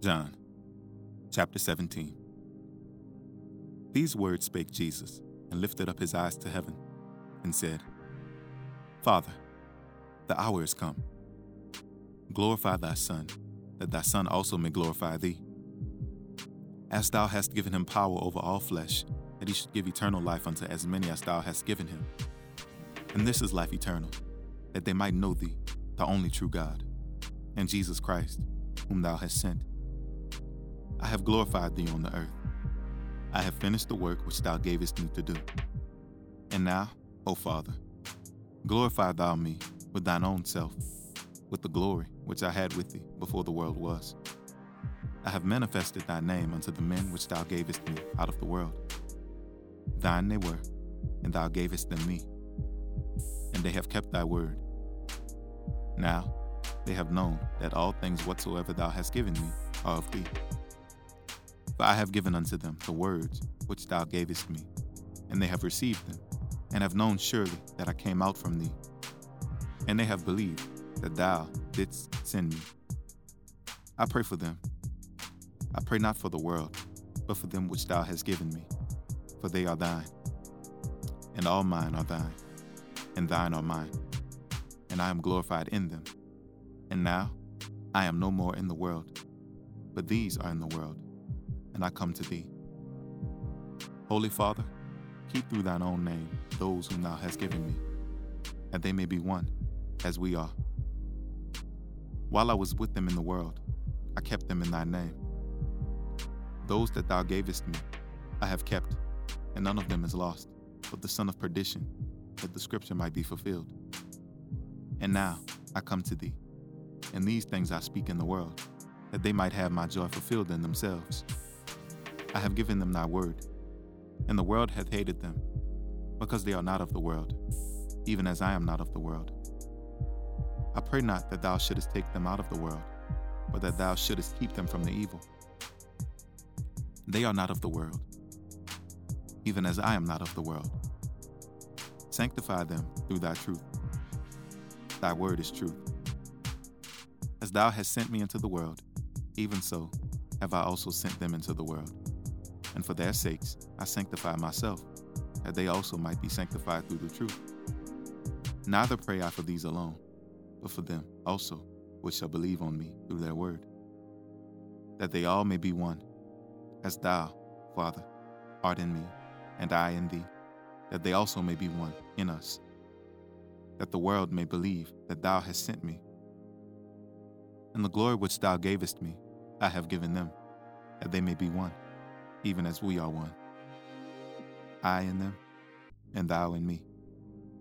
John chapter 17. These words spake Jesus, and lifted up his eyes to heaven, and said, Father, the hour is come. Glorify thy Son, that thy Son also may glorify thee. As thou hast given him power over all flesh, that he should give eternal life unto as many as thou hast given him. And this is life eternal, that they might know thee, the only true God, and Jesus Christ, whom thou hast sent. I have glorified thee on the earth. I have finished the work which thou gavest me to do. And now, O Father, glorify thou me with thine own self, with the glory which I had with thee before the world was. I have manifested thy name unto the men which thou gavest me out of the world. Thine they were, and thou gavest them me. And they have kept thy word. Now they have known that all things whatsoever thou hast given me are of thee. For I have given unto them the words which thou gavest me, and they have received them, and have known surely that I came out from thee. And they have believed that thou didst send me. I pray for them. I pray not for the world, but for them which thou hast given me, for they are thine. And all mine are thine, and thine are mine, and I am glorified in them. And now I am no more in the world, but these are in the world and I come to thee. Holy Father, keep through thine own name those whom thou hast given me, that they may be one, as we are. While I was with them in the world, I kept them in thy name. Those that thou gavest me, I have kept, and none of them is lost, but the son of perdition, that the scripture might be fulfilled. And now I come to thee, and these things I speak in the world, that they might have my joy fulfilled in themselves. I have given them thy word, and the world hath hated them, because they are not of the world, even as I am not of the world. I pray not that thou shouldest take them out of the world, but that thou shouldest keep them from the evil. They are not of the world, even as I am not of the world. Sanctify them through thy truth. Thy word is truth. As thou hast sent me into the world, even so have I also sent them into the world and for their sakes I sanctify myself, that they also might be sanctified through the truth. Neither pray I for these alone, but for them also which shall believe on me through their word, that they all may be one, as thou, Father, art in me, and I in thee, that they also may be one in us, that the world may believe that thou hast sent me. And the glory which thou gavest me, I have given them, that they may be one even as we are one. I in them, and thou in me,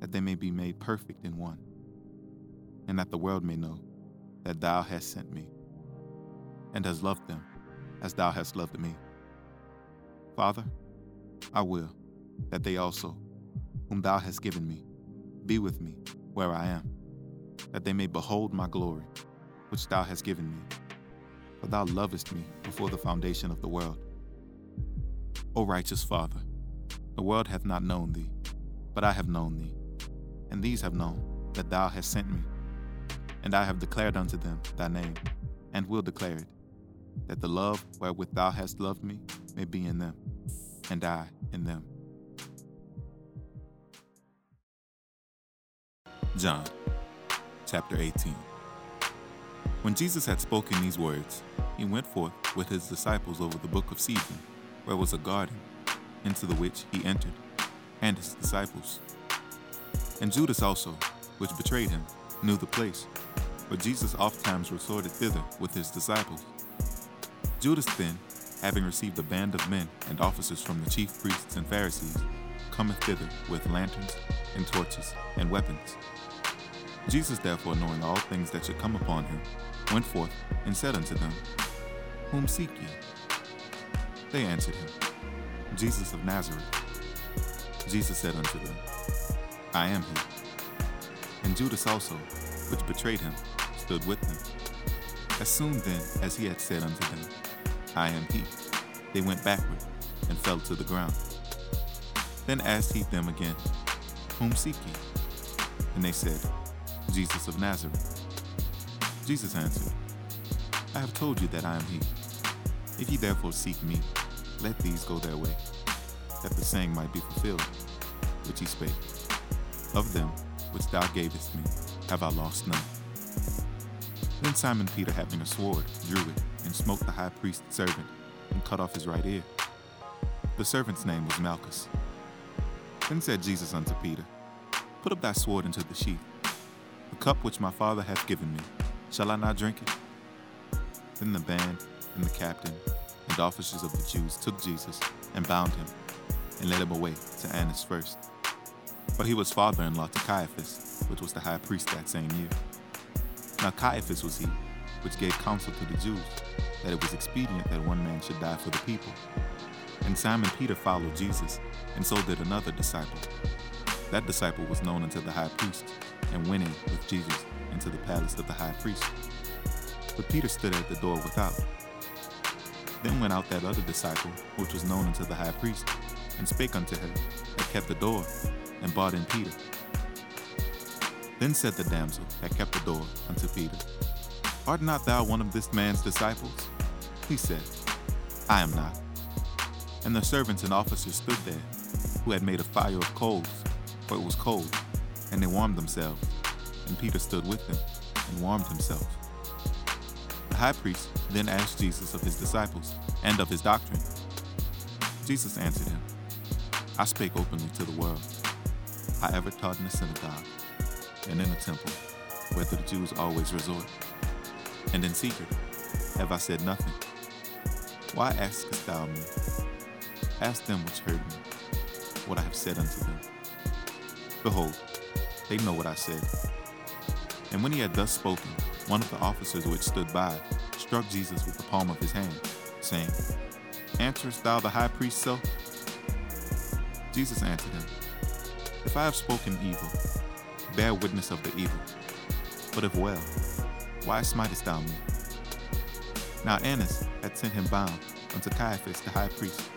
that they may be made perfect in one, and that the world may know that thou hast sent me, and hast loved them as thou hast loved me. Father, I will that they also, whom thou hast given me, be with me where I am, that they may behold my glory, which thou hast given me. For thou lovest me before the foundation of the world. O righteous Father, the world hath not known thee, but I have known thee, and these have known that thou hast sent me. And I have declared unto them thy name, and will declare it, that the love wherewith thou hast loved me may be in them, and I in them. John chapter 18 When Jesus had spoken these words, he went forth with his disciples over the book of Cedron where was a garden, into the which he entered, and his disciples. And Judas also, which betrayed him, knew the place, for Jesus ofttimes resorted thither with his disciples. Judas then, having received a band of men and officers from the chief priests and Pharisees, cometh thither with lanterns and torches and weapons. Jesus, therefore, knowing all things that should come upon him, went forth and said unto them, Whom seek ye? They answered him, Jesus of Nazareth. Jesus said unto them, I am he. And Judas also, which betrayed him, stood with them. As soon then as he had said unto them, I am he, they went backward and fell to the ground. Then asked he them again, Whom seek ye? And they said, Jesus of Nazareth. Jesus answered, I have told you that I am he. If ye therefore seek me, let these go their way, that the saying might be fulfilled, which he spake. Of them which thou gavest me, have I lost none. Then Simon Peter, having a sword, drew it, and smote the high priest's servant, and cut off his right ear. The servant's name was Malchus. Then said Jesus unto Peter, Put up thy sword into the sheath. The cup which my Father hath given me, shall I not drink it? Then the band and the captain and officers of the Jews took Jesus and bound him, and led him away to Annas first. But he was father in law to Caiaphas, which was the high priest that same year. Now Caiaphas was he, which gave counsel to the Jews, that it was expedient that one man should die for the people. And Simon Peter followed Jesus, and so did another disciple. That disciple was known unto the high priest, and went in with Jesus into the palace of the high priest. But Peter stood at the door without. Then went out that other disciple, which was known unto the high priest, and spake unto him, that kept the door, and brought in Peter. Then said the damsel that kept the door unto Peter, Art not thou one of this man's disciples? He said, I am not. And the servants and officers stood there, who had made a fire of coals, for it was cold, and they warmed themselves. And Peter stood with them, and warmed himself. High priest then asked Jesus of his disciples, and of his doctrine. Jesus answered him, I spake openly to the world. I ever taught in the synagogue and in the temple, where the Jews always resort. And in secret have I said nothing. Why askest thou me? Ask them which heard me, what I have said unto them. Behold, they know what I said. And when he had thus spoken, one of the officers which stood by struck Jesus with the palm of his hand, saying, Answerest thou the high priest so? Jesus answered him, If I have spoken evil, bear witness of the evil. But if well, why smitest thou me? Now Annas had sent him bound unto Caiaphas the high priest.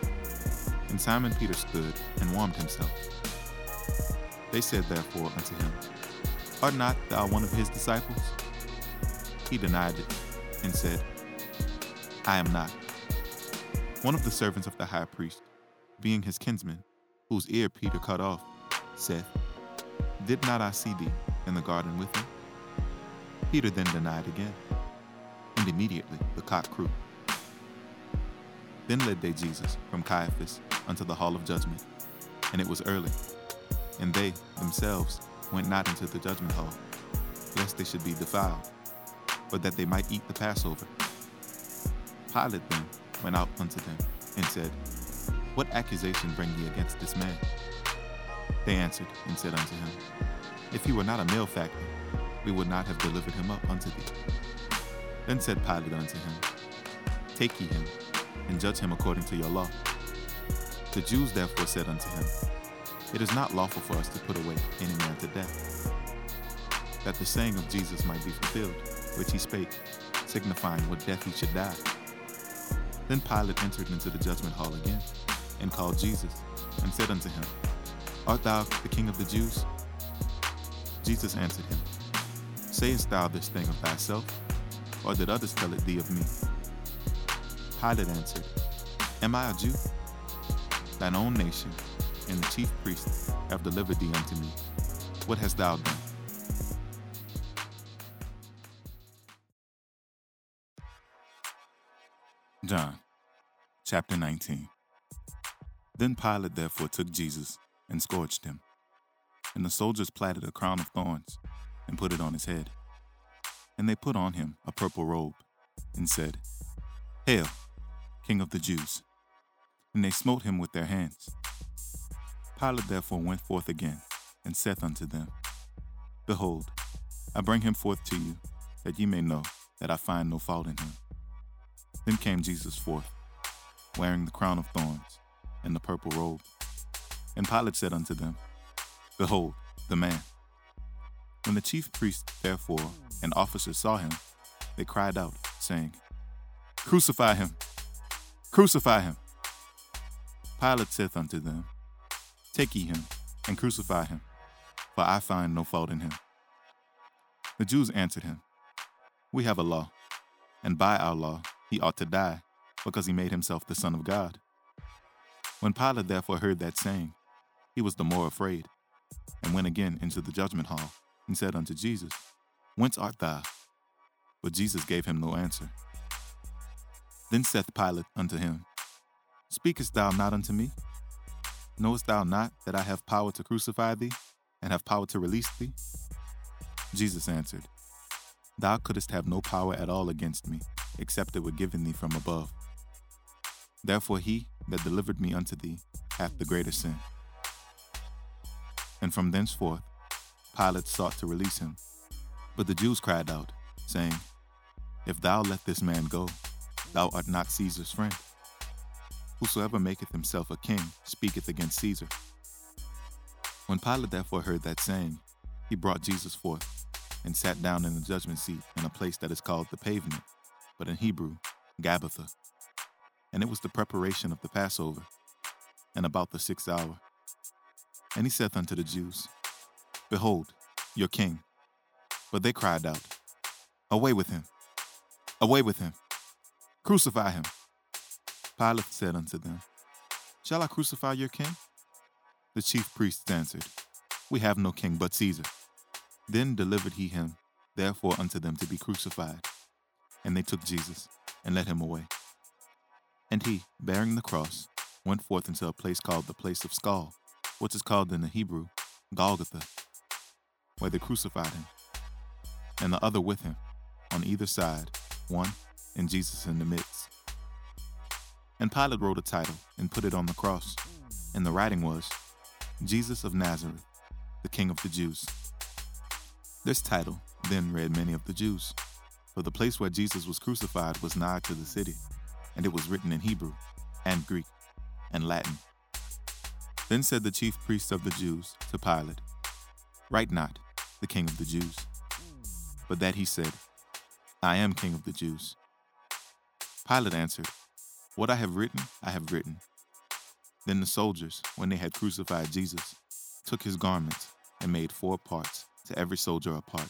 And Simon Peter stood and warmed himself. They said therefore unto him, Art not thou one of his disciples? He denied it, and said, I am not. One of the servants of the high priest, being his kinsman, whose ear Peter cut off, said, Did not I see thee in the garden with him? Peter then denied again, and immediately the cock crew. Then led they Jesus from Caiaphas unto the hall of judgment, and it was early, and they themselves went not into the judgment hall, lest they should be defiled, but that they might eat the Passover. Pilate then went out unto them and said, What accusation bring ye against this man? They answered and said unto him, If he were not a malefactor, we would not have delivered him up unto thee. Then said Pilate unto him, Take ye him, and judge him according to your law. The Jews therefore said unto him, It is not lawful for us to put away any man to death. That the saying of Jesus might be fulfilled, which he spake, signifying what death he should die. Then Pilate entered into the judgment hall again, and called Jesus, and said unto him, Art thou the king of the Jews? Jesus answered him, Sayest thou this thing of thyself, or did others tell it thee of me? Pilate answered, Am I a Jew? Thine own nation and the chief priests have delivered thee unto me. What hast thou done? Chapter 19. Then Pilate therefore took Jesus and scourged him. And the soldiers platted a crown of thorns and put it on his head. And they put on him a purple robe and said, Hail, King of the Jews! And they smote him with their hands. Pilate therefore went forth again and saith unto them, Behold, I bring him forth to you, that ye may know that I find no fault in him. Then came Jesus forth, wearing the crown of thorns and the purple robe. And Pilate said unto them, Behold, the man. When the chief priests, therefore, and officers saw him, they cried out, saying, Crucify him! Crucify him! Pilate saith unto them, Take ye him, and crucify him, for I find no fault in him. The Jews answered him, We have a law, and by our law he ought to die, because he made himself the Son of God. When Pilate therefore heard that saying, he was the more afraid, and went again into the judgment hall, and said unto Jesus, Whence art thou? But Jesus gave him no answer. Then saith Pilate unto him, Speakest thou not unto me? Knowest thou not that I have power to crucify thee, and have power to release thee? Jesus answered, Thou couldst have no power at all against me, except it were given thee from above. Therefore he that delivered me unto thee hath the greater sin. And from thenceforth Pilate sought to release him. But the Jews cried out, saying, If thou let this man go, thou art not Caesar's friend. Whosoever maketh himself a king speaketh against Caesar. When Pilate therefore heard that saying, he brought Jesus forth, and sat down in the judgment seat in a place that is called the pavement, but in Hebrew, Gabbatha. And it was the preparation of the Passover, and about the sixth hour. And he saith unto the Jews, Behold, your king. But they cried out, Away with him! Away with him! Crucify him! Pilate said unto them, Shall I crucify your king? The chief priests answered, We have no king but Caesar. Then delivered he him, therefore, unto them to be crucified. And they took Jesus, and led him away. And he, bearing the cross, went forth into a place called the place of skull, which is called in the Hebrew Golgotha, where they crucified him, and the other with him, on either side, one, and Jesus in the midst. And Pilate wrote a title and put it on the cross, and the writing was, Jesus of Nazareth, the King of the Jews. This title then read many of the Jews, for the place where Jesus was crucified was nigh to the city, and it was written in Hebrew, and Greek, and Latin. Then said the chief priests of the Jews to Pilate, Write not, the King of the Jews, but that he said, I am King of the Jews. Pilate answered, What I have written, I have written. Then the soldiers, when they had crucified Jesus, took his garments and made four parts, to every soldier a part,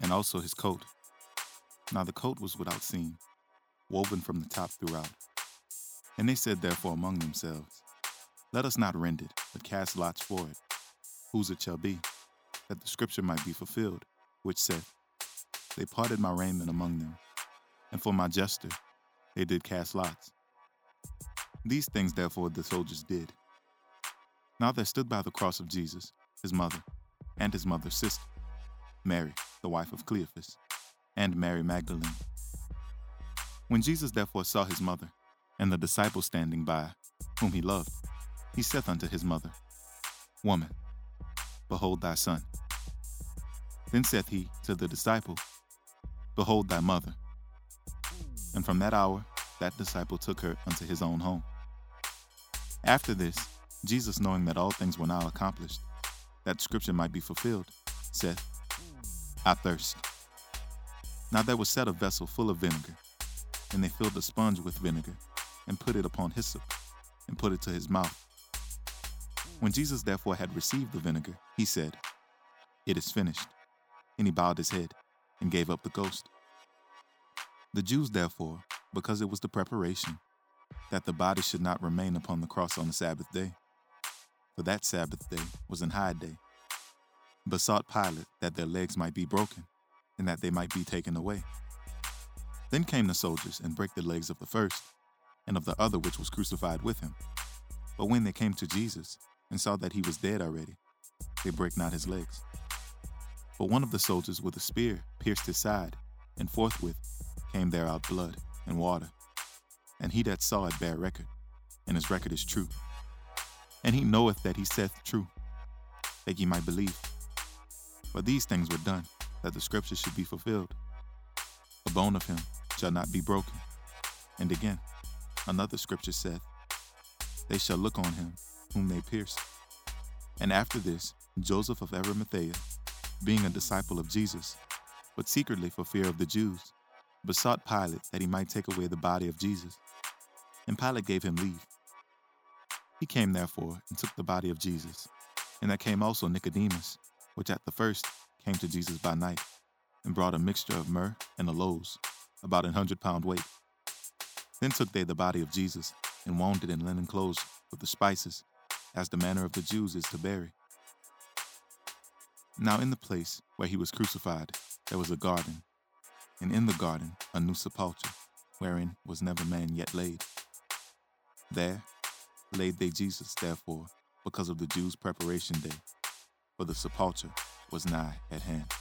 and also his coat. Now the coat was without seam, woven from the top throughout. And they said therefore among themselves, Let us not rend it, but cast lots for it, whose it shall be, that the scripture might be fulfilled, which saith, They parted my raiment among them, and for my jester they did cast lots. These things therefore the soldiers did. Now there stood by the cross of Jesus his mother, and his mother's sister, Mary, the wife of Cleophas, and Mary Magdalene. When Jesus therefore saw his mother, and the disciple standing by, whom he loved, he saith unto his mother, Woman, behold thy son. Then saith he to the disciple, Behold thy mother. And from that hour, that disciple took her unto his own home. After this, Jesus, knowing that all things were now accomplished, that scripture might be fulfilled, said, I thirst. Now there was set a vessel full of vinegar, and they filled a sponge with vinegar, and put it upon hyssop, and put it to his mouth. When Jesus therefore had received the vinegar, he said, It is finished. And he bowed his head, and gave up the ghost. The Jews therefore, because it was the preparation, that the body should not remain upon the cross on the Sabbath day, for that Sabbath day was an high day, besought Pilate that their legs might be broken, and that they might be taken away. Then came the soldiers and brake the legs of the first, and of the other which was crucified with him. But when they came to Jesus, and saw that he was dead already, they brake not his legs. But one of the soldiers with a spear pierced his side, and forthwith came there out blood and water. And he that saw it bare record, and his record is true. And he knoweth that he saith true, that ye might believe. For these things were done, that the scriptures should be fulfilled. A bone of him shall not be broken. And again, another scripture saith, They shall look on him whom they pierced. And after this, Joseph of Arimathea, being a disciple of Jesus, but secretly for fear of the Jews, besought Pilate that he might take away the body of Jesus. And Pilate gave him leave. He came therefore and took the body of Jesus. And there came also Nicodemus, which at the first came to Jesus by night, and brought a mixture of myrrh and aloes, about an hundred pound weight. Then took they the body of Jesus, and wound it in linen clothes with the spices, as the manner of the Jews is to bury. Now in the place where he was crucified there was a garden, and in the garden a new sepulchre, wherein was never man yet laid. There laid they Jesus, therefore, because of the Jews' preparation day, for the sepulchre was nigh at hand.